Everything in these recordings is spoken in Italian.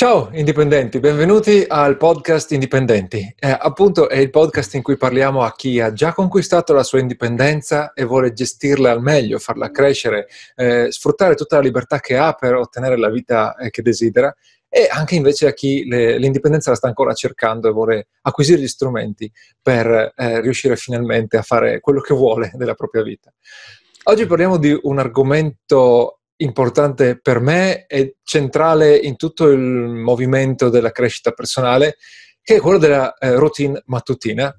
Ciao indipendenti, benvenuti al podcast Indipendenti. Eh, appunto è il podcast in cui parliamo a chi ha già conquistato la sua indipendenza e vuole gestirla al meglio, farla crescere, eh, sfruttare tutta la libertà che ha per ottenere la vita eh, che desidera e anche invece a chi le, l'indipendenza la sta ancora cercando e vuole acquisire gli strumenti per eh, riuscire finalmente a fare quello che vuole della propria vita. Oggi parliamo di un argomento importante per me e centrale in tutto il movimento della crescita personale, che è quello della eh, routine mattutina.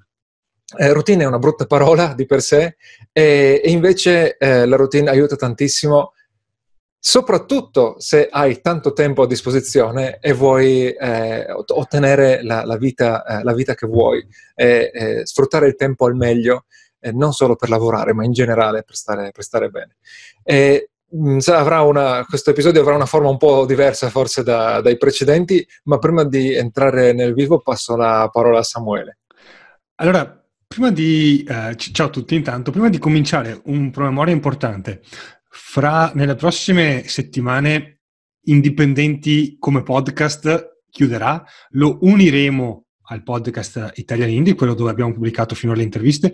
Eh, routine è una brutta parola di per sé e, e invece eh, la routine aiuta tantissimo, soprattutto se hai tanto tempo a disposizione e vuoi eh, ottenere la, la, vita, eh, la, vita, che vuoi, sfruttare il tempo al meglio, non solo per lavorare, ma in generale per stare, per stare bene. E una, questo episodio avrà una forma un po' diversa forse da, dai precedenti, ma prima di entrare nel vivo passo la parola a Samuele. Allora, prima di... Eh, ciao a tutti intanto, prima di cominciare un promemoria importante. Fra nelle prossime settimane Indipendenti come podcast chiuderà, lo uniremo al podcast Italian Indie, quello dove abbiamo pubblicato finora le interviste.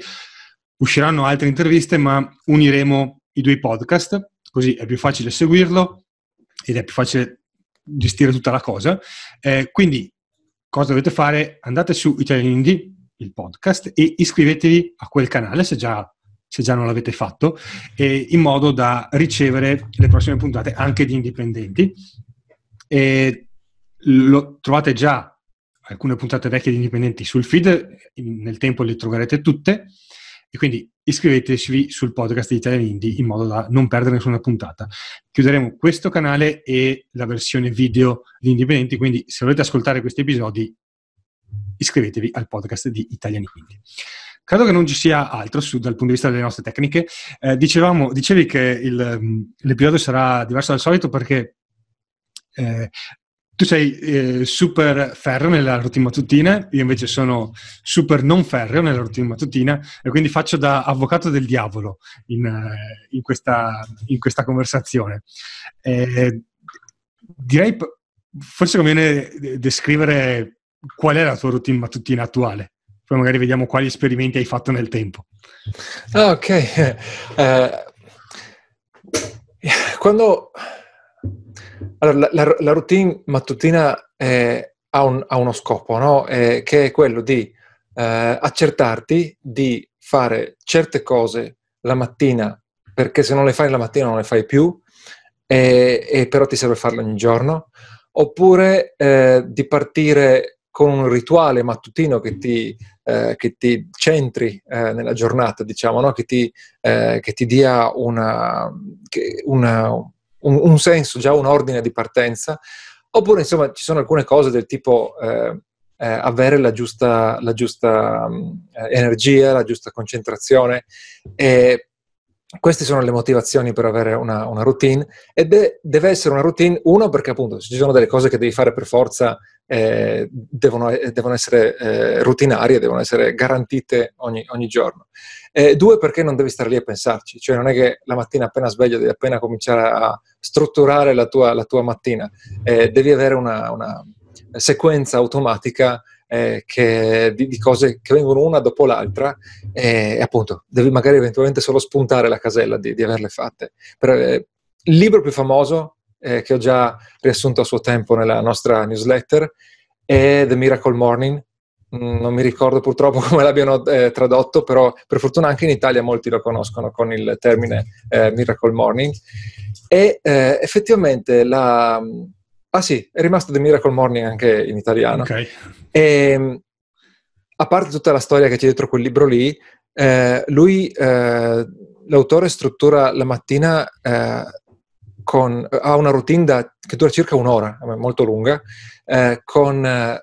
Usciranno altre interviste, ma uniremo i due podcast così è più facile seguirlo ed è più facile gestire tutta la cosa. Eh, quindi, cosa dovete fare? Andate su Italian Indie, il podcast, e iscrivetevi a quel canale se già, se già non l'avete fatto, eh, in modo da ricevere le prossime puntate anche di indipendenti. E lo trovate già alcune puntate vecchie di indipendenti sul feed, nel tempo le troverete tutte. E quindi iscrivetevi sul podcast di Italian Indie in modo da non perdere nessuna puntata. Chiuderemo questo canale e la versione video di Indipendenti, quindi se volete ascoltare questi episodi iscrivetevi al podcast di Italian Indie. Credo che non ci sia altro su, dal punto di vista delle nostre tecniche. Eh, dicevamo, dicevi che il, l'episodio sarà diverso dal solito perché eh, tu sei eh, super ferro nella routine mattutina, io invece sono super non ferro nella routine mattutina e quindi faccio da avvocato del diavolo in, eh, in, questa, in questa, conversazione. Eh, direi, forse conviene descrivere qual è la tua routine mattutina attuale, poi magari vediamo quali esperimenti hai fatto nel tempo. Ok. Uh, quando allora, la, la, routine mattutina eh, ha, un, ha, uno scopo, no? eh, che è quello di eh, accertarti di fare certe cose la mattina, perché se non le fai la mattina non le fai più, e però ti serve farle ogni giorno, oppure eh, di partire con un rituale mattutino che ti, eh, che ti centri eh, nella giornata, diciamo, no? che, ti, che, ti, dia una, una un, un, senso, già un ordine di partenza, oppure insomma ci sono alcune cose del tipo eh, eh, avere la giusta, la giusta um, energia, la giusta concentrazione. E queste sono le motivazioni per avere una, una routine ed è, deve essere una routine, uno perché appunto ci sono delle cose che devi fare per forza, eh, devono, devono, essere eh, routinarie, devono essere garantite ogni, ogni giorno. Eh, due, perché non devi stare lì a pensarci, cioè non è che la mattina appena sveglio devi appena cominciare a strutturare la tua, la tua mattina, eh, devi avere una, una sequenza automatica eh, che, di, di, cose che vengono una dopo l'altra e appunto devi magari eventualmente solo spuntare la casella di, di averle fatte. Per, eh, il libro più famoso eh, che ho già riassunto a suo tempo nella nostra newsletter è The Miracle Morning Mm, non mi ricordo purtroppo come l'abbiano eh, tradotto, però per fortuna anche in Italia molti lo conoscono con il termine eh, Miracle Morning. E eh, effettivamente la... Ah sì, è rimasto The Miracle Morning anche in italiano. Okay. E, ehm, a parte tutta la storia che c'è dietro quel libro lì, eh, lui, eh, l'autore, struttura la mattina eh, con, ha una routine da, che dura circa un'ora, molto lunga, con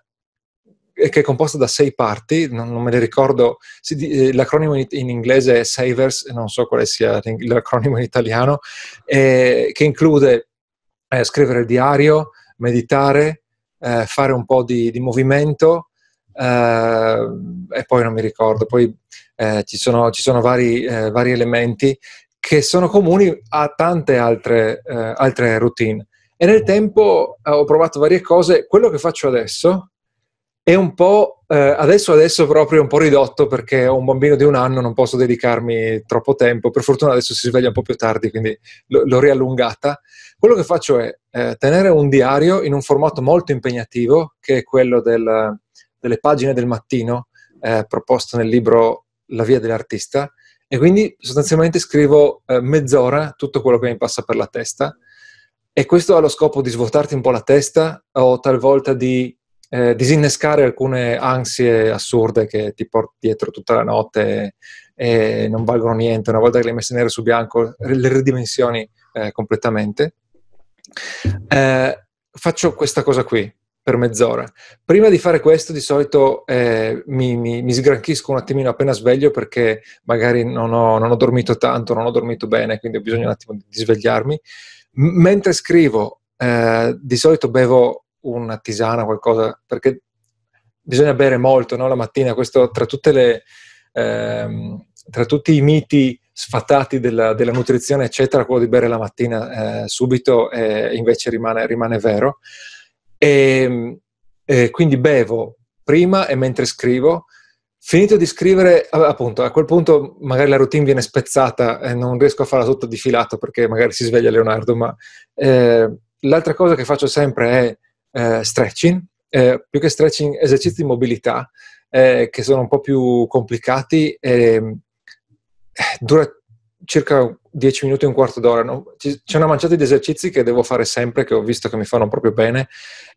che è composta da sei parti, non, non me le ricordo, eh, l'acronimo in, in, inglese è Savers, non so quale sia l'acronimo in italiano, eh, che include eh, scrivere il diario, meditare, eh, fare un po' di, di movimento eh, e poi non mi ricordo, poi eh, ci sono, ci sono vari, vari, elementi che sono comuni a tante altre, altre routine E nel tempo ho provato varie cose. Quello che faccio adesso è un po' eh, adesso, adesso proprio un po' ridotto perché ho un bambino di un anno, non posso dedicarmi troppo tempo. Per fortuna adesso si sveglia un po' più tardi, quindi l- l'ho riallungata. Quello che faccio è eh, tenere un diario in un formato molto impegnativo, che è quello del, delle pagine del mattino, eh, proposto nel libro La via dell'artista, e quindi sostanzialmente scrivo eh, mezz'ora tutto quello che mi passa per la testa. E questo ha lo scopo di svuotarti un po' la testa o talvolta di eh, disinnescare alcune ansie assurde che ti porti dietro tutta la notte e, non valgono niente. Una volta che le hai messe nere su bianco, le ridimensioni eh, completamente. Eh, faccio questa cosa qui per mezz'ora. Prima di fare questo, di solito eh, mi, mi, mi, sgranchisco un attimino appena sveglio perché magari non ho, non ho, dormito tanto, non ho dormito bene, quindi ho bisogno un attimo di svegliarmi. M- mentre scrivo, eh, di solito bevo una tisana, qualcosa, perché bisogna bere molto no? la mattina, questo tra, le, ehm, tra tutti i miti sfatati della, della, nutrizione, eccetera, quello di bere la mattina eh, subito eh, invece rimane, rimane vero. E, e, quindi bevo prima e mentre scrivo. Finito di scrivere, appunto, a quel punto magari la routine viene spezzata e non riesco a farla tutta di filato perché magari si sveglia Leonardo, ma eh, l'altra cosa che faccio sempre è eh, stretching, eh, più che stretching, esercizi di mobilità eh, che sono un po' più complicati. Eh, dura circa 10 minuti, un quarto d'ora. No? C'è una manciata di esercizi che devo fare sempre, che ho visto che mi fanno proprio bene,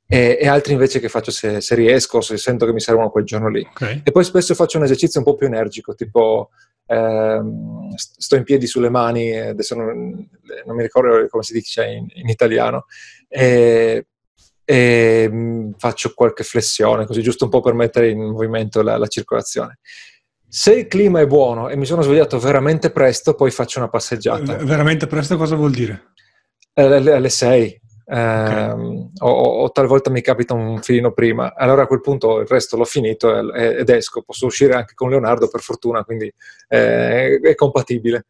e, e altri invece che faccio se, se, riesco, se sento che mi servono quel giorno lì. Okay. E poi spesso faccio un esercizio un po' più energico, tipo ehm, sto in piedi sulle mani, adesso non, non, mi ricordo come si dice in, in italiano, e e mm, faccio qualche flessione, così giusto un po' per mettere in movimento la, la circolazione. Se il clima è buono e mi sono svegliato veramente presto, poi faccio una passeggiata. Veramente presto cosa vuol dire? Alle, alle 6. Okay. Um, o, o, talvolta mi capita un filino prima, allora a quel punto il resto l'ho finito ed esco. Posso uscire anche con Leonardo per fortuna, quindi eh, è compatibile.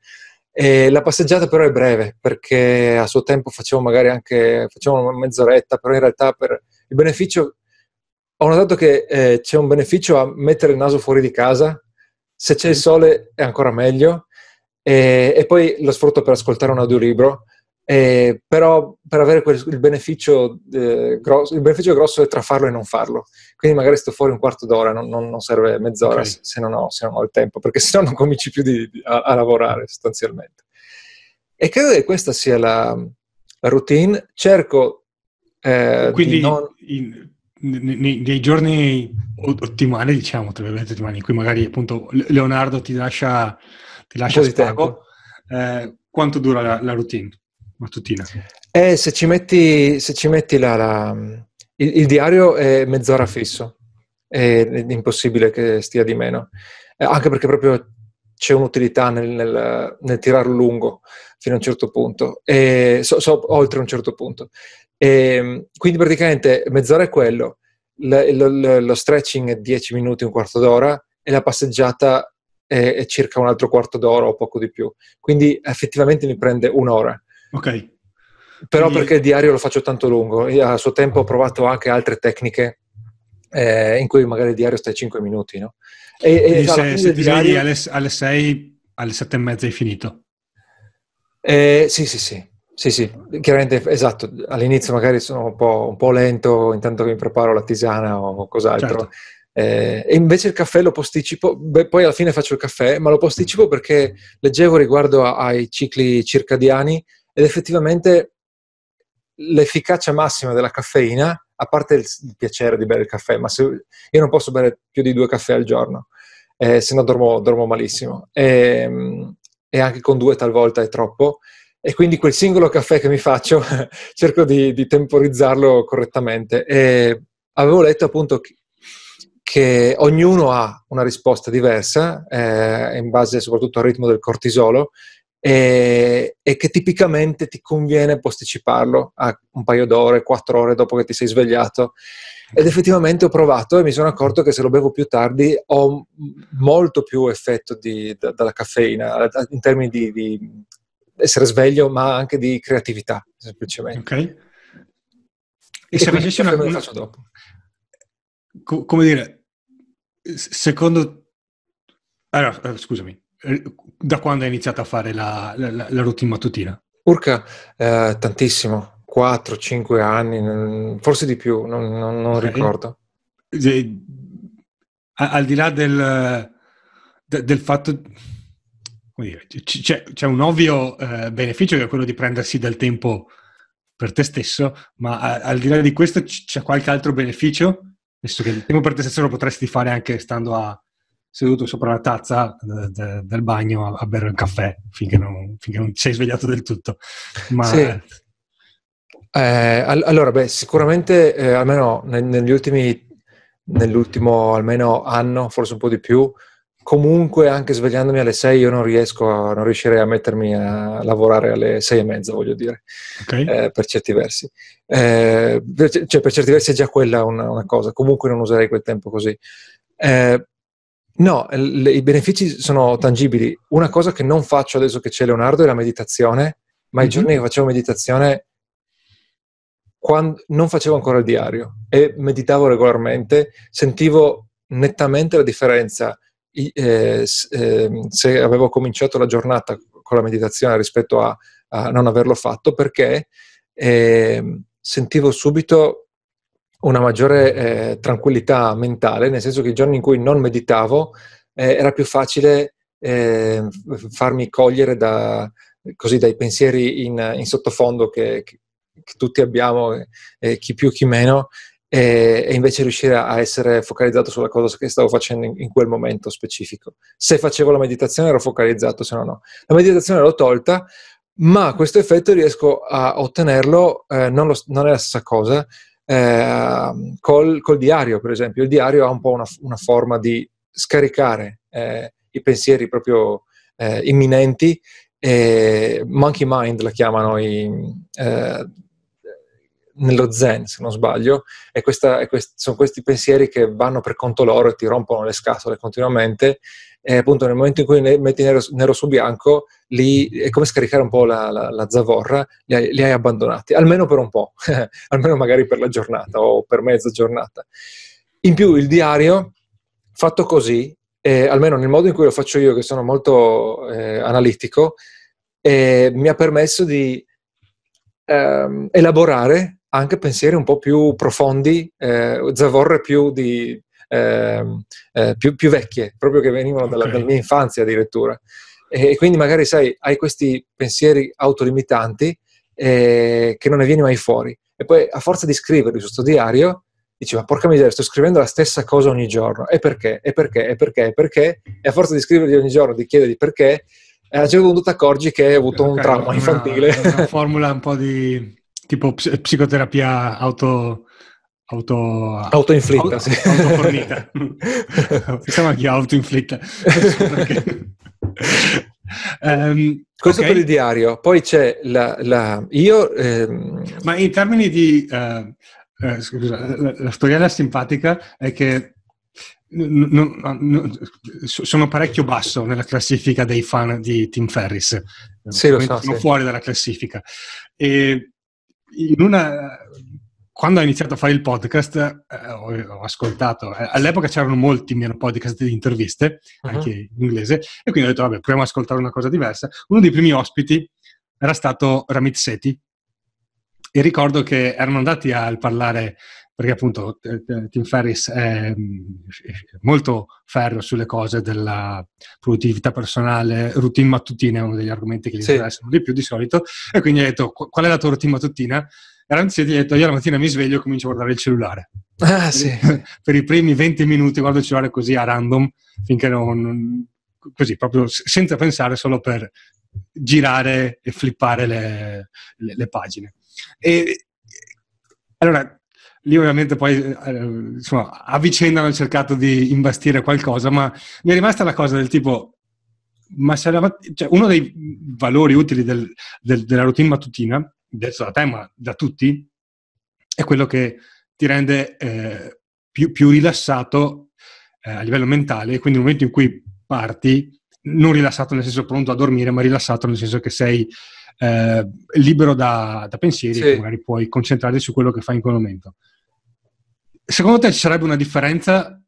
E la passeggiata però è breve perché a suo tempo facevo magari anche facevo mezz'oretta, però in realtà per il beneficio ho notato che eh, c'è un beneficio a mettere il naso fuori di casa, se c'è il sole è ancora meglio e, e poi lo sfrutto per ascoltare un audiolibro eh, però per avere quel, il, beneficio, eh, grosso, il beneficio grosso è tra farlo e non farlo. Quindi magari sto fuori un quarto d'ora, non, non, non serve mezz'ora okay. se, non ho, se, non ho, il tempo, perché se no non cominci più di, di, a, a, lavorare sostanzialmente. E credo che questa sia la, la routine. Cerco eh, Quindi di non... In, nei, nei, giorni ottimali, diciamo, tra virgolette, in cui magari appunto Leonardo ti lascia, ti lascia spago, eh, quanto dura la, la routine? Mattutina? Eh, se ci metti, se ci metti la, la, il, il, diario è mezz'ora fisso, è, impossibile che stia di meno, eh, anche perché proprio c'è un'utilità nel, nel, nel, tirarlo lungo fino a un certo punto, e, so, so, oltre un certo punto. E, quindi praticamente mezz'ora è quello, l, l, lo stretching è 10 minuti, un quarto d'ora e la passeggiata è, è circa un altro quarto d'ora o poco di più. Quindi effettivamente mi prende un'ora. Ok. Però Quindi... perché il diario lo faccio tanto lungo. Io a suo tempo ho provato anche altre tecniche eh, in cui magari il diario sta 5 minuti, no? E, e se, se ti diario... alle, alle 6, alle 7 e mezza hai finito? Eh, sì, sì, sì. Sì, sì, chiaramente, esatto. All'inizio magari sono un po', un po', lento, intanto che mi preparo la tisana o cos'altro. Certo. Eh, e invece il caffè lo posticipo, beh, poi alla fine faccio il caffè, ma lo posticipo perché leggevo riguardo a, ai cicli circadiani ed effettivamente l'efficacia massima della caffeina, a parte il, piacere di bere il caffè, ma se, io non posso bere più di due caffè al giorno, eh, se no dormo, dormo malissimo. E, ehm, e, anche con due talvolta è troppo. E quindi quel singolo caffè che mi faccio cerco di, di, temporizzarlo correttamente. E avevo letto appunto che ognuno ha una risposta diversa, eh, in base soprattutto al ritmo del cortisolo, e, e, che tipicamente ti conviene posticiparlo a un paio d'ore, quattro ore dopo che ti sei svegliato. Ed effettivamente ho provato e mi sono accorto che se lo bevo più tardi ho molto più effetto di, da, dalla caffeina in termini di, di, essere sveglio, ma anche di creatività, semplicemente. Ok. E, e se facessi una, una... faccio dopo. Co- come dire, secondo... Allora, eh, scusami, da quando hai iniziato a fare la, la, la routine mattutina? Urca, eh, tantissimo, 4-5 anni, forse di più, non, non, non okay. ricordo. Al di là del, del fatto, c'è, c'è, un ovvio eh, beneficio che è quello di prendersi del tempo per te stesso, ma a, al di là di questo c'è qualche altro beneficio? Visto che il tempo per te stesso lo potresti fare anche stando a, seduto sopra la tazza de, de, del bagno a, a, bere il caffè finché non, finché non, sei svegliato del tutto. Ma... Sì. Eh, allora, beh, sicuramente eh, almeno negli ultimi, nell'ultimo almeno anno, forse un po' di più, comunque anche svegliandomi alle 6 io non riesco a, non riuscirei a mettermi a lavorare alle 6 e mezza, voglio dire, okay. eh, per certi versi. Eh, per, cioè, per certi versi è già quella una, una, cosa, comunque non userei quel tempo così. Eh, no, le, i benefici sono tangibili. Una cosa che non faccio adesso che c'è Leonardo è la meditazione, ma mm-hmm. i giorni che facevo meditazione quando, non facevo ancora il diario e meditavo regolarmente, sentivo nettamente la differenza eh, eh, se avevo cominciato la giornata con la meditazione rispetto a, a non averlo fatto perché eh, sentivo subito una maggiore eh, tranquillità mentale, nel senso che i giorni in cui non meditavo eh, era più facile eh, farmi cogliere da, così, dai pensieri in, in sottofondo che, che, tutti abbiamo, chi più chi meno, e, e, invece riuscire a essere focalizzato sulla cosa che stavo facendo in, in, quel momento specifico. Se facevo la meditazione ero focalizzato, se no no. La meditazione l'ho tolta, ma questo effetto riesco a ottenerlo, eh, non, lo, non, è la stessa cosa, eh, col, col, diario, per esempio. Il diario ha un po' una, una forma di scaricare eh, i pensieri proprio eh, imminenti, monkey mind la chiamano i eh, nello zen, se non sbaglio, e, questa, e quest, sono questi pensieri che vanno per conto loro e ti rompono le scatole continuamente. E appunto nel momento in cui ne metti nero, nero, su bianco, lì è come scaricare un po' la, la, la zavorra, li hai, li hai, abbandonati, almeno per un po', almeno magari per la giornata o per mezza giornata. In più il diario, fatto così, eh, almeno nel modo in cui lo faccio io, che sono molto eh, analitico, eh, mi ha permesso di ehm, elaborare anche pensieri un po' più profondi, eh, zavorre più, di, eh, eh, più, più, vecchie, proprio che venivano dalla, okay. dalla mia infanzia addirittura. E, e, quindi magari, sai, hai questi pensieri autolimitanti eh, che non ne vieni mai fuori. E poi a forza di scriverli su questo diario, dici, ma porca miseria, sto scrivendo la stessa cosa ogni giorno. E perché? E perché? E perché? E perché? E a forza di scriverli ogni giorno, di chiedergli perché, a un certo punto ti accorgi che hai avuto okay, un trauma infantile. Una, una formula un po' di tipo ps- psicoterapia auto... Auto, autoinflitta, auto, sì. autofornita. Pensavo anche autoinflitta. um, Questo okay. per il diario. Poi c'è la... la io... Ehm... Ma in termini di... Uh, uh, scusa, la, la storiella simpatica è che non, non, sono parecchio basso nella classifica dei fan di Tim Ferris. Sì, lo so, sono sì. fuori dalla classifica. E una, quando ho iniziato a fare il podcast, eh, ho, ho, ascoltato, eh, all'epoca c'erano molti miei podcast di interviste, uh-huh. anche in inglese, e quindi ho detto, vabbè, proviamo ad ascoltare una cosa diversa. Uno dei primi ospiti era stato Ramit Seti, e ricordo che erano andati a parlare, perché appunto Tim Ferris è molto ferro sulle cose della produttività personale, routine mattutina è uno degli argomenti che gli sì. interessano di più di solito, e quindi ho detto, qual è la tua routine mattutina? Anzi, ti ho detto, io la mattina mi sveglio e comincio a guardare il cellulare. Ah, sì. per i primi 20 minuti guardo il cellulare così a random, finché non, così, proprio senza pensare, solo per girare e flippare le, le, le pagine. E allora, lì ovviamente poi eh, insomma, a vicenda hanno cercato di imbastire qualcosa, ma mi è rimasta la cosa del tipo, ma la, cioè, uno dei valori utili del, del, della routine mattutina, detto da te ma da tutti, è quello che ti rende eh, più, più, rilassato eh, a livello mentale, quindi nel momento in cui parti, non rilassato nel senso pronto a dormire, ma rilassato nel senso che sei eh, libero da, da pensieri sì. che magari puoi concentrarti su quello che fai in quel momento. Secondo te ci sarebbe una differenza?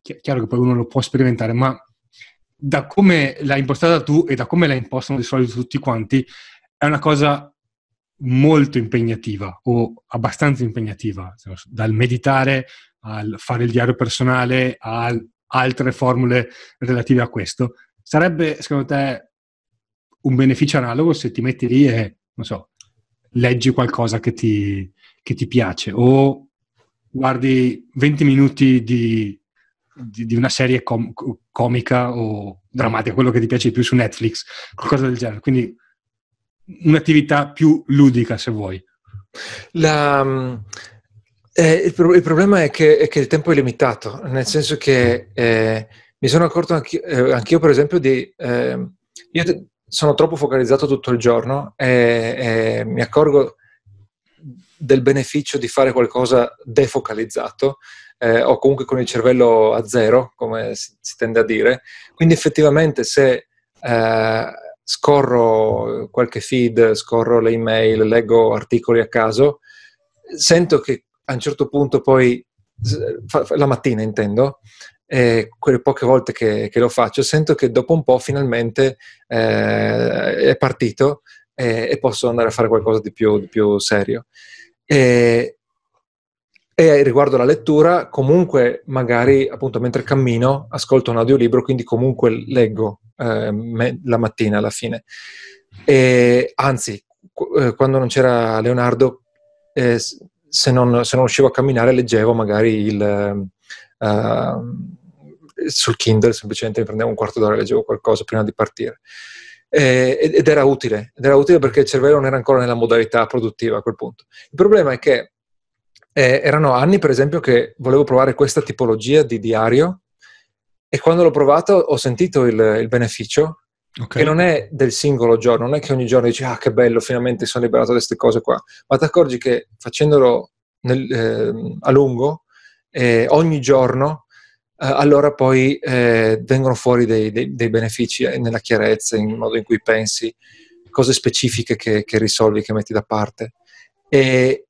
Chiaro che poi uno lo può sperimentare, ma da come l'hai impostata tu e da come la impostano di solito tutti quanti, è una cosa molto impegnativa o abbastanza impegnativa, dal meditare al fare il diario personale a altre formule relative a questo. Sarebbe, secondo te, un beneficio analogo se ti metti lì e, non so, leggi qualcosa che ti, che ti piace o guardi 20 minuti di, di, di una serie com- comica o drammatica, quello che ti piace di più su Netflix, qualcosa del genere. Quindi un'attività più ludica, se vuoi. La, eh, il, pro- il, problema è che, è che, il tempo è limitato, nel senso che eh, mi sono accorto anch'io, eh, anch'io per esempio, di... Eh, io sono troppo focalizzato tutto il giorno e, e mi accorgo del beneficio di fare qualcosa defocalizzato eh, o comunque con il cervello a zero, come si, si tende a dire. Quindi effettivamente se eh, scorro qualche feed, scorro le email, leggo articoli a caso, sento che a un certo punto poi, la mattina intendo, eh, quelle poche volte che, che, lo faccio, sento che dopo un po' finalmente eh, è partito eh, e posso andare a fare qualcosa di più, di più serio. E, e riguardo alla lettura, comunque magari appunto mentre cammino ascolto un audiolibro, quindi comunque leggo eh, me, la mattina alla fine. E, anzi, qu- eh, quando non c'era Leonardo, eh, se, non, se, non, uscivo a camminare leggevo magari il, uh, sul Kindle, semplicemente mi prendevo un quarto d'ora e leggevo qualcosa prima di partire. ed era utile, ed era utile perché il cervello non era ancora nella modalità produttiva a quel punto. Il problema è che eh, erano anni, per esempio, che volevo provare questa tipologia di diario e quando l'ho provato ho sentito il, il beneficio, okay. che non è del singolo giorno, non è che ogni giorno dici ah che bello, finalmente sono liberato da queste cose qua, ma ti accorgi che facendolo nel, eh, a lungo, eh, ogni giorno, eh, allora poi eh, vengono fuori dei, dei, dei benefici eh, nella chiarezza, in modo in cui pensi, cose specifiche che, che risolvi, che metti da parte. E,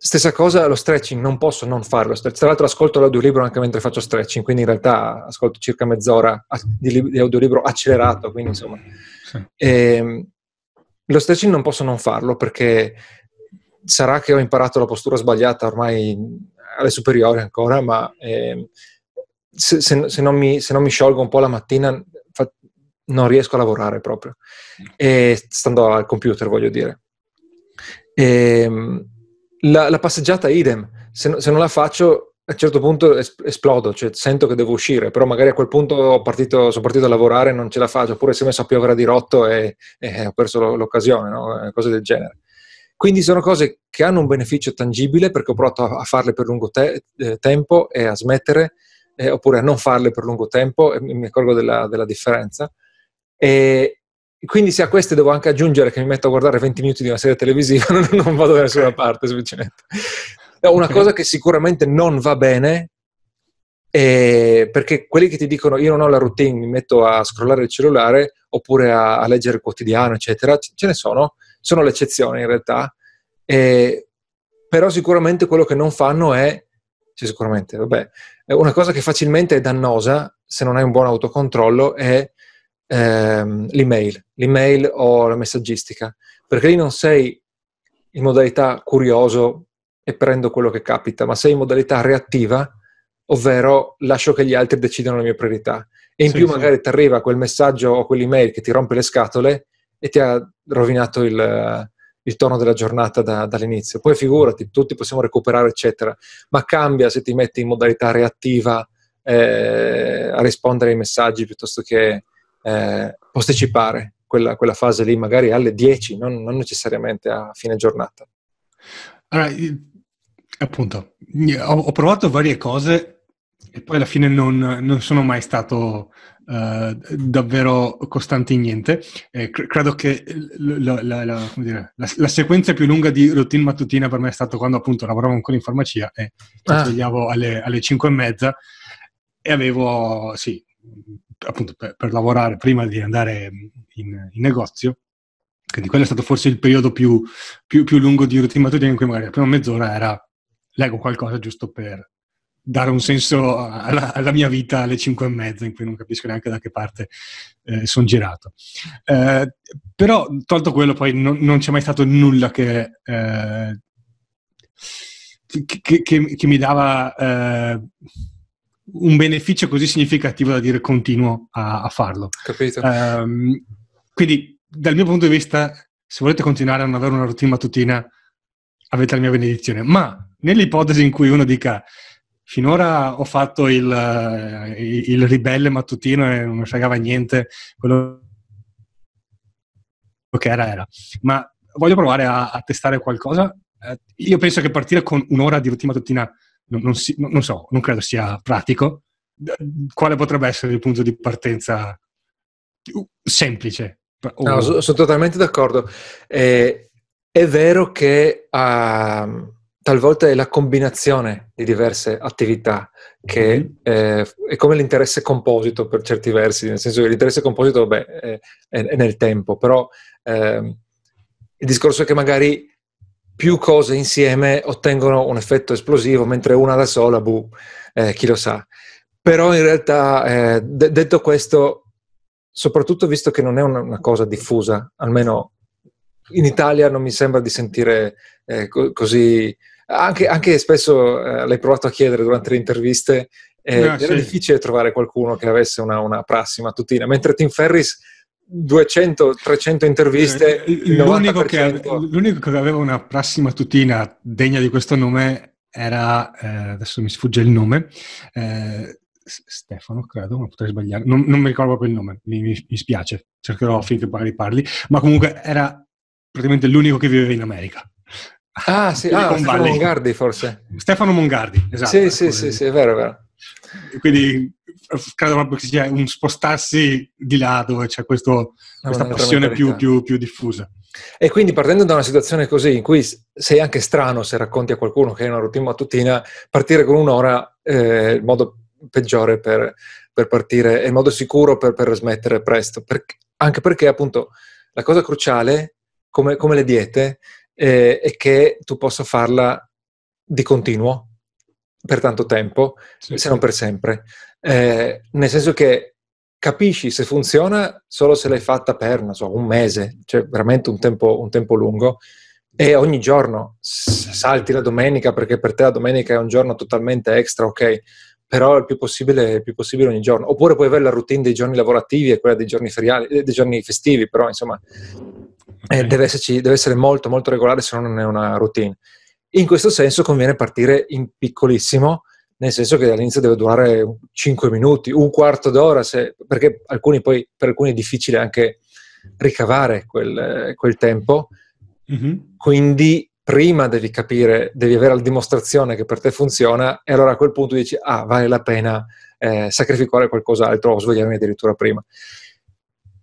Stessa cosa lo stretching, non posso non farlo. Tra l'altro ascolto l'audiolibro anche mentre faccio stretching, quindi in realtà ascolto circa mezz'ora di, di audiolibro accelerato, quindi insomma. Sì. E, ehm, lo stretching non posso non farlo perché sarà che ho imparato la postura sbagliata ormai alle superiori ancora, ma eh, se, se, se, non mi, se, non mi, sciolgo un po' la mattina fa, non riesco a lavorare proprio, e, stando al computer voglio dire. E, ehm, la, la passeggiata idem, se, se, non la faccio a un certo punto es- esplodo, cioè sento che devo uscire, però magari a quel punto partito, sono partito a lavorare e non ce la faccio, oppure si è messo a piovere di rotto e, e ho perso l'occasione, no? Eh, cose del genere. Quindi sono cose che hanno un beneficio tangibile perché ho provato a, a farle per lungo te- eh, tempo e a smettere, eh, oppure a non farle per lungo tempo e mi accorgo della, della differenza. E, quindi se a queste devo anche aggiungere che mi metto a guardare 20 minuti di una serie televisiva, non, vado da nessuna parte semplicemente. Una okay. cosa che sicuramente non va bene è perché quelli che ti dicono io non ho la routine, mi metto a scrollare il cellulare oppure a, a leggere il quotidiano, eccetera, ce ne sono, sono le eccezioni in realtà, e, però sicuramente quello che non fanno è, cioè sicuramente, vabbè, una cosa che facilmente è dannosa se non hai un buon autocontrollo è ehm, l'email, l'email o la messaggistica, perché lì non sei in modalità curioso e prendo quello che capita, ma sei in modalità reattiva, ovvero lascio che gli altri decidano le mie priorità. E in sì, più sì. magari ti arriva quel messaggio o quell'email che ti rompe le scatole e ti ha rovinato il, il tono della giornata da, dall'inizio. Poi figurati, tutti possiamo recuperare, eccetera, ma cambia se ti metti in modalità reattiva eh, a rispondere ai messaggi piuttosto che eh, posticipare quella, quella, fase lì magari alle 10, non, non, necessariamente a fine giornata. Allora, appunto, ho, ho provato varie cose e poi alla fine non, non sono mai stato uh, davvero costante in niente. Eh, cr- credo che la, la, la, dire, la, sequenza più lunga di routine mattutina per me è stata quando appunto lavoravo ancora in farmacia e ci ah. svegliavo alle, alle 5 e mezza e avevo, sì, appunto per, per, lavorare prima di andare in, in negozio, Quindi quello è stato forse il periodo più, più, più lungo di routine mattutina in cui magari la prima mezz'ora era leggo qualcosa giusto per dare un senso alla, alla, mia vita alle cinque e mezza in cui non capisco neanche da che parte eh, sono girato. Eh, però tolto quello poi non, non, c'è mai stato nulla che, eh, che, che, che mi dava eh, un beneficio così significativo da dire continuo a, a farlo. Capito. Um, quindi dal mio punto di vista, se volete continuare a non avere una routine mattutina, avete la mia benedizione. Ma nell'ipotesi in cui uno dica finora ho fatto il, il ribelle mattutino e non mi fregava niente, quello che era era. Ma voglio provare a, a testare qualcosa. Eh, io penso che partire con un'ora di routine mattutina non, non, si, non, so, non credo sia pratico. Quale potrebbe essere il punto di partenza semplice? No, sono, sono totalmente d'accordo. Eh, è vero che uh, talvolta è la combinazione di diverse attività che mm-hmm. eh, è come l'interesse composito per certi versi, nel senso che l'interesse composito vabbè, è, è, nel tempo, però eh, il discorso è che magari più cose insieme ottengono un effetto esplosivo, mentre una da sola, buh, eh, chi lo sa. Però in realtà, eh, d- detto questo, soprattutto visto che non è una, una, cosa diffusa, almeno in Italia non mi sembra di sentire eh, co- così... Anche, anche spesso eh, l'hai provato a chiedere durante le interviste, eh, no, era sì. difficile trovare qualcuno che avesse una, una prassi mattutina, mentre Tim Ferris 200-300 interviste, eh, l'unico che, l'unico, che aveva una prassi mattutina degna di questo nome era, eh, adesso mi sfugge il nome, eh, Stefano credo, ma potrei sbagliare, non, non, mi ricordo proprio il nome, mi, mi, mi spiace, cercherò finché magari parli, ma comunque era praticamente l'unico che viveva in America. Ah sì, ah, Stefano Mongardi forse. Stefano Mongardi, esatto. Sì, sì, sì, sì, è vero, è vero. Quindi credo proprio che sia un spostarsi di là dove c'è questo, questa passione più, più, più, diffusa. E quindi partendo da una situazione così, in cui sei anche strano se racconti a qualcuno che hai una routine mattutina, partire con un'ora è il modo peggiore per, per partire, è il modo sicuro per, per smettere presto. Per, anche perché appunto la cosa cruciale, come, come le diete, eh, è che tu possa farla di continuo per tanto tempo, sì, se non per sempre. Eh, nel senso che capisci se funziona solo se l'hai fatta per, non so, un mese, cioè veramente un tempo, un tempo lungo, e ogni giorno salti la domenica perché per te la domenica è un giorno totalmente extra, ok, però il più possibile, il più possibile ogni giorno. Oppure puoi avere la routine dei giorni lavorativi e quella dei giorni, feriali, dei giorni festivi, però insomma okay. eh, deve, esserci, deve essere molto molto regolare se no non è una routine. In questo senso conviene partire in piccolissimo, nel senso che all'inizio deve durare 5 minuti, un quarto d'ora, se, perché alcuni poi, per alcuni è difficile anche ricavare quel, quel tempo. Mm-hmm. Quindi prima devi capire, devi avere la dimostrazione che per te funziona e allora a quel punto dici, ah, vale la pena eh, sacrificare qualcos'altro o svegliarmi addirittura prima.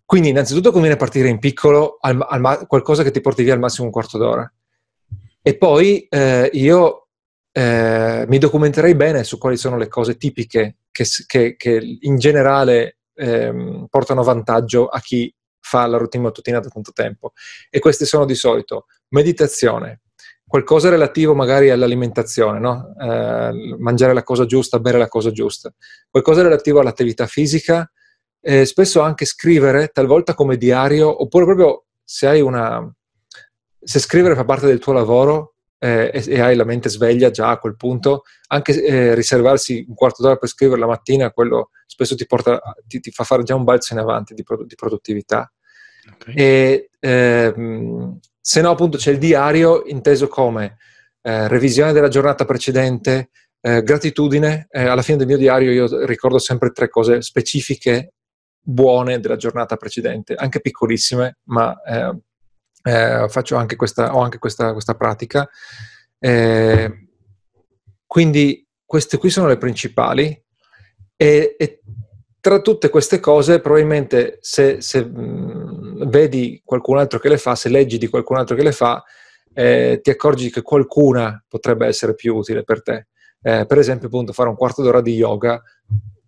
Quindi innanzitutto conviene partire in piccolo, al, al, qualcosa che ti porti via al massimo un quarto d'ora. E poi eh, io eh, mi documenterei bene su quali sono le cose tipiche che, che, che in generale eh, portano vantaggio a chi fa la routine mattutina da tanto tempo. E queste sono di solito meditazione, qualcosa relativo magari all'alimentazione, no? eh, mangiare la cosa giusta, bere la cosa giusta, qualcosa relativo all'attività fisica, eh, spesso anche scrivere, talvolta come diario, oppure proprio se hai una, se scrivere fa parte del tuo lavoro eh, e, e, hai la mente sveglia già a quel punto, anche eh, riservarsi un quarto d'ora per scrivere la mattina, quello spesso ti, porta, ti, ti fa fare già un balzo in avanti di, di produttività. Okay. E, ehm, se no, appunto, c'è il diario inteso come eh, revisione della giornata precedente, eh, gratitudine. Eh, alla fine del mio diario io ricordo sempre tre cose specifiche buone della giornata precedente, anche piccolissime, ma eh, eh, faccio anche questa, ho anche questa, questa pratica. Eh, quindi queste qui sono le principali e, e, tra tutte queste cose probabilmente se, se mh, mm, vedi qualcun altro che le fa, se leggi di qualcun altro che le fa, eh, ti accorgi che qualcuna potrebbe essere più utile per te. Eh, per esempio, appunto, fare un quarto d'ora di yoga,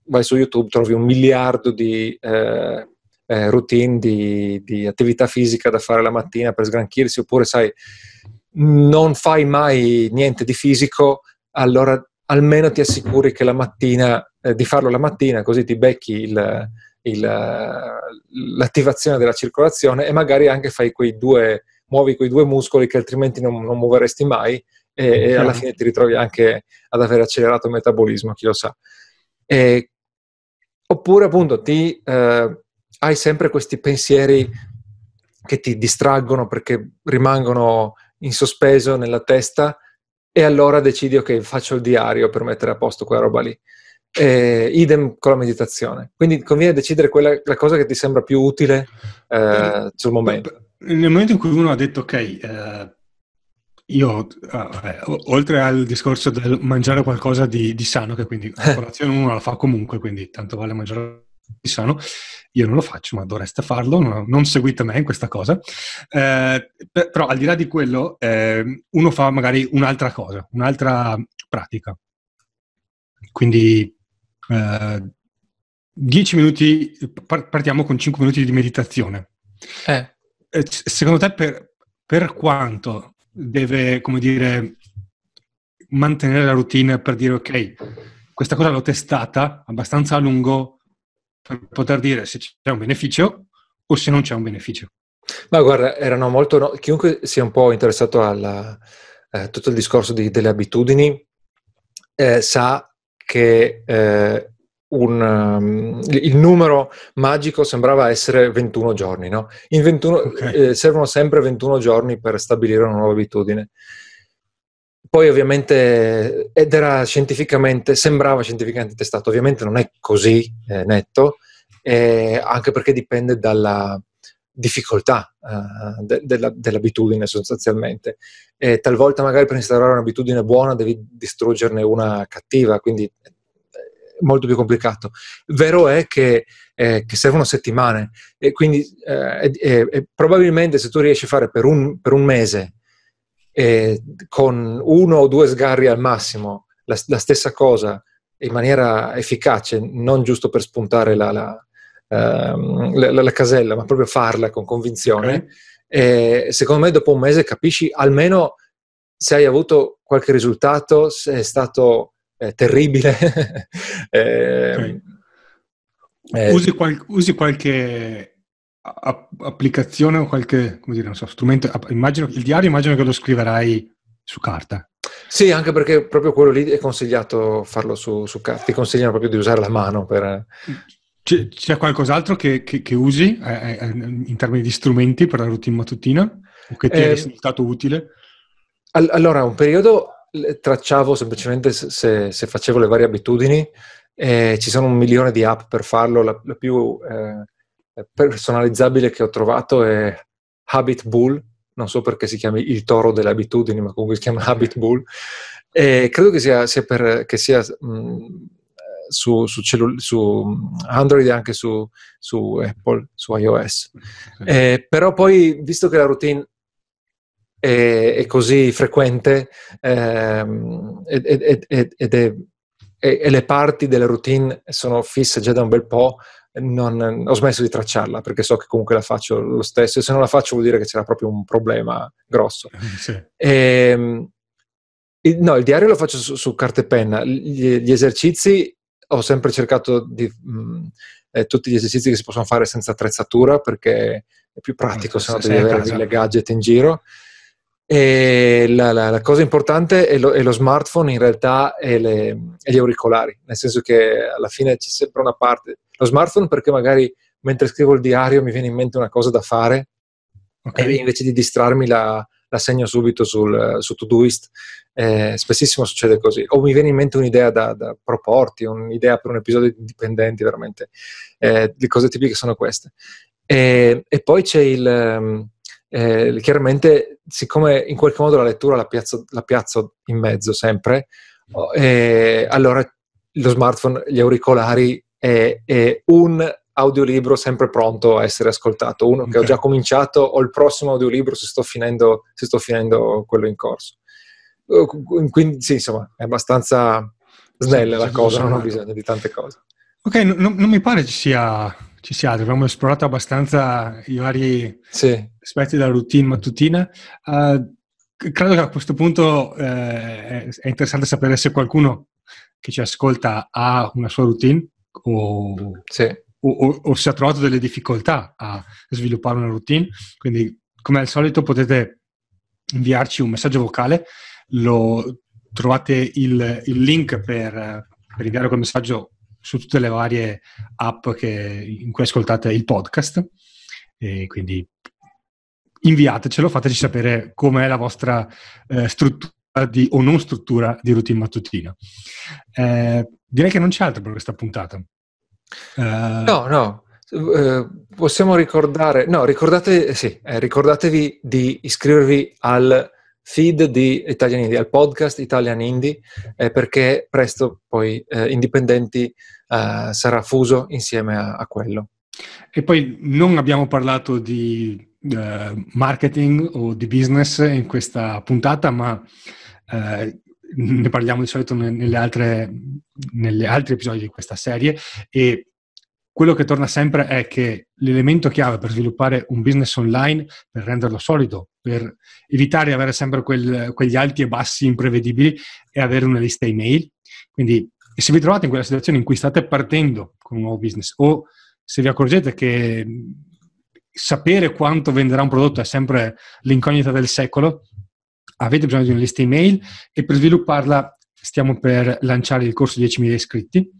vai su YouTube, trovi un miliardo di, eh, eh, routine di, di, attività fisica da fare la mattina per sgranchirsi, oppure sai, non fai mai niente di fisico, allora almeno ti assicuri che la mattina, eh, di farlo la mattina, così ti becchi il, il, l'attivazione della circolazione e magari anche fai quei due, muovi quei due muscoli che altrimenti non, non muoveresti mai e, e, alla fine ti ritrovi anche ad aver accelerato il metabolismo, chi lo sa. E, oppure appunto ti, eh, hai sempre questi pensieri che ti distraggono perché rimangono in sospeso nella testa e allora decidi ok faccio il diario per mettere a posto quella roba lì. Eh, idem con la meditazione. Quindi conviene decidere quella, la cosa che ti sembra più utile eh, sul momento. Nel momento in cui uno ha detto ok, eh, io, ah, oltre al discorso del mangiare qualcosa di, di sano, che quindi la colazione uno la fa comunque, quindi tanto vale mangiare di sano, io non lo faccio, ma dovreste farlo, non, non seguite me in questa cosa. Eh, però al di là di quello, eh, uno fa magari un'altra cosa, un'altra pratica. Quindi eh, 10 minuti, partiamo con 5 minuti di meditazione. Eh. eh secondo te per, per quanto deve, come dire, mantenere la routine per dire ok, questa cosa l'ho testata abbastanza a lungo per poter dire se c'è un beneficio o se non c'è un beneficio. Ma guarda, erano molto. No, chiunque sia un po' interessato a eh, tutto il discorso di, delle abitudini eh, sa che eh, un, um, il numero magico sembrava essere 21 giorni, no? In 21, okay. eh, servono sempre 21 giorni per stabilire una nuova abitudine. Poi ovviamente, ed era scientificamente, sembrava scientificamente testato, ovviamente non è così eh, netto, eh, anche perché dipende dalla difficoltà uh, de- della, dell'abitudine sostanzialmente. Talvolta magari per instaurare un'abitudine buona devi distruggerne una cattiva, quindi molto più complicato. Vero è che, eh, che servono settimane e quindi eh, eh, probabilmente se tu riesci a fare per un, per un mese con uno o due sgarri al massimo la, la, stessa cosa in maniera efficace, non giusto per spuntare la, la, uh, la casella, ma proprio farla con convinzione, okay. secondo me dopo un mese capisci almeno se hai avuto qualche risultato, se è stato eh, terribile. eh, okay. eh, usi, qual- usi, qualche a- applicazione o qualche come dire, so, strumento? Immagino, il diario immagino che lo scriverai su carta. Sì, anche perché proprio quello lì è consigliato farlo su, su carta, ti consigliano proprio di usare la mano per... C'è, c'è qualcos'altro che, che, che usi eh, eh, in termini di strumenti per la routine mattutina? O che ti è risultato utile? Allora, un periodo tracciavo semplicemente se, se, facevo le varie abitudini. Eh, ci sono un milione di app per farlo. La, la più eh, personalizzabile che ho trovato è Habit Bull. Non so perché si chiami il toro delle abitudini, ma comunque si chiama Habit Bull. E credo che sia, sia, per, che sia mh, su, su, cellul- su, Android e anche su, su, Apple, su iOS. Eh, però poi, visto che la routine è, è così frequente ehm, ed, ed, ed, è, e, le parti delle routine sono fisse già da un bel po', non, ho smesso di tracciarla perché so che comunque la faccio lo stesso e se non la faccio vuol dire che c'era proprio un problema grosso. Sì. E, ehm, no, il diario lo faccio su, su carta e penna. Gli, gli, esercizi ho sempre cercato di... Mh, eh, tutti gli esercizi che si possono fare senza attrezzatura perché è più pratico, se no devi avere mille gadget in giro. E la, la, la, cosa importante è lo, è lo, smartphone in realtà e, le, e, gli auricolari, nel senso che alla fine c'è sempre una parte. Lo smartphone perché magari mentre scrivo il diario mi viene in mente una cosa da fare okay. e invece di distrarmi la, la segno subito sul, su Todoist. Eh, spessissimo succede così. O mi viene in mente un'idea da, da proporti, un'idea per un episodio di Dipendenti, veramente. Eh, le cose tipiche sono queste. E, e poi c'è il... Eh, chiaramente, siccome in qualche modo la lettura la piazzo, la piazzo in mezzo sempre, eh, allora lo smartphone, gli auricolari è, è, un audiolibro sempre pronto a essere ascoltato, uno okay. che ho già cominciato o il prossimo audiolibro se sto finendo, se sto finendo quello in corso. Uh, quindi sì, insomma, è abbastanza snella sì, la cosa, non ho bisogno di tante cose. Ok, non, non mi pare ci sia ci sia, abbiamo esplorato abbastanza i vari sì. aspetti della routine mattutina. Uh, credo che a questo punto eh, è interessante sapere se qualcuno che ci ascolta ha una sua routine o, sì. o, o, o si ha trovato delle difficoltà a sviluppare una routine. Quindi, come al solito, potete inviarci un messaggio vocale. Lo, trovate il, il link per, per inviare quel messaggio su tutte le varie app che, in cui ascoltate il podcast. E quindi inviatecelo, fateci sapere com'è la vostra eh, struttura di, o non struttura di routine mattutina. Eh, direi che non c'è altro per questa puntata. Uh, no, no. Uh, possiamo ricordare, no, ricordate, sì, eh, ricordatevi di iscrivervi al feed di Italian Indie, al podcast Italian Indie, eh, perché presto poi eh, Indipendenti uh, sarà fuso insieme a, a, quello. E poi non abbiamo parlato di uh, marketing o di business in questa puntata, ma uh, ne parliamo di solito nelle altre, negli altri episodi di questa serie e quello che torna sempre è che l'elemento chiave per sviluppare un business online, per renderlo solido, per evitare di avere sempre quel, quegli alti e bassi imprevedibili, è avere una lista email. Quindi se vi trovate in quella situazione in cui state partendo con un nuovo business o se vi accorgete che sapere quanto venderà un prodotto è sempre l'incognita del secolo, avete bisogno di una lista email e per svilupparla stiamo per lanciare il corso 10.000 iscritti.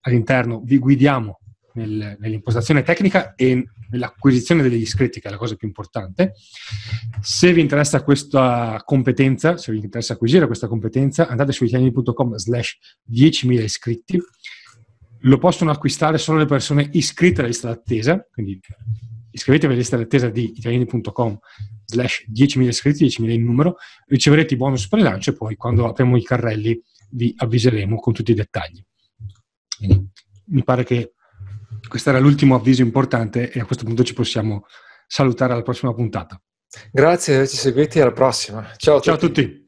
All'interno vi guidiamo nel, nell'impostazione tecnica e nell'acquisizione degli iscritti, che è la cosa più importante. Se vi interessa questa competenza, se vi interessa acquisire questa competenza, andate su italiani.com slash 10.000 iscritti. Lo possono acquistare solo le persone iscritte alla lista d'attesa, quindi iscrivetevi alla lista d'attesa di italiani.com slash 10.000 iscritti, 10.000 in numero, riceverete i bonus per lancio e poi quando apriamo i carrelli vi avviseremo con tutti i dettagli. Quindi, mi pare che questo era l'ultimo avviso importante e a questo punto ci possiamo salutare alla prossima puntata. Grazie di averci seguiti, alla prossima. Ciao a Ciao tutti. A tutti.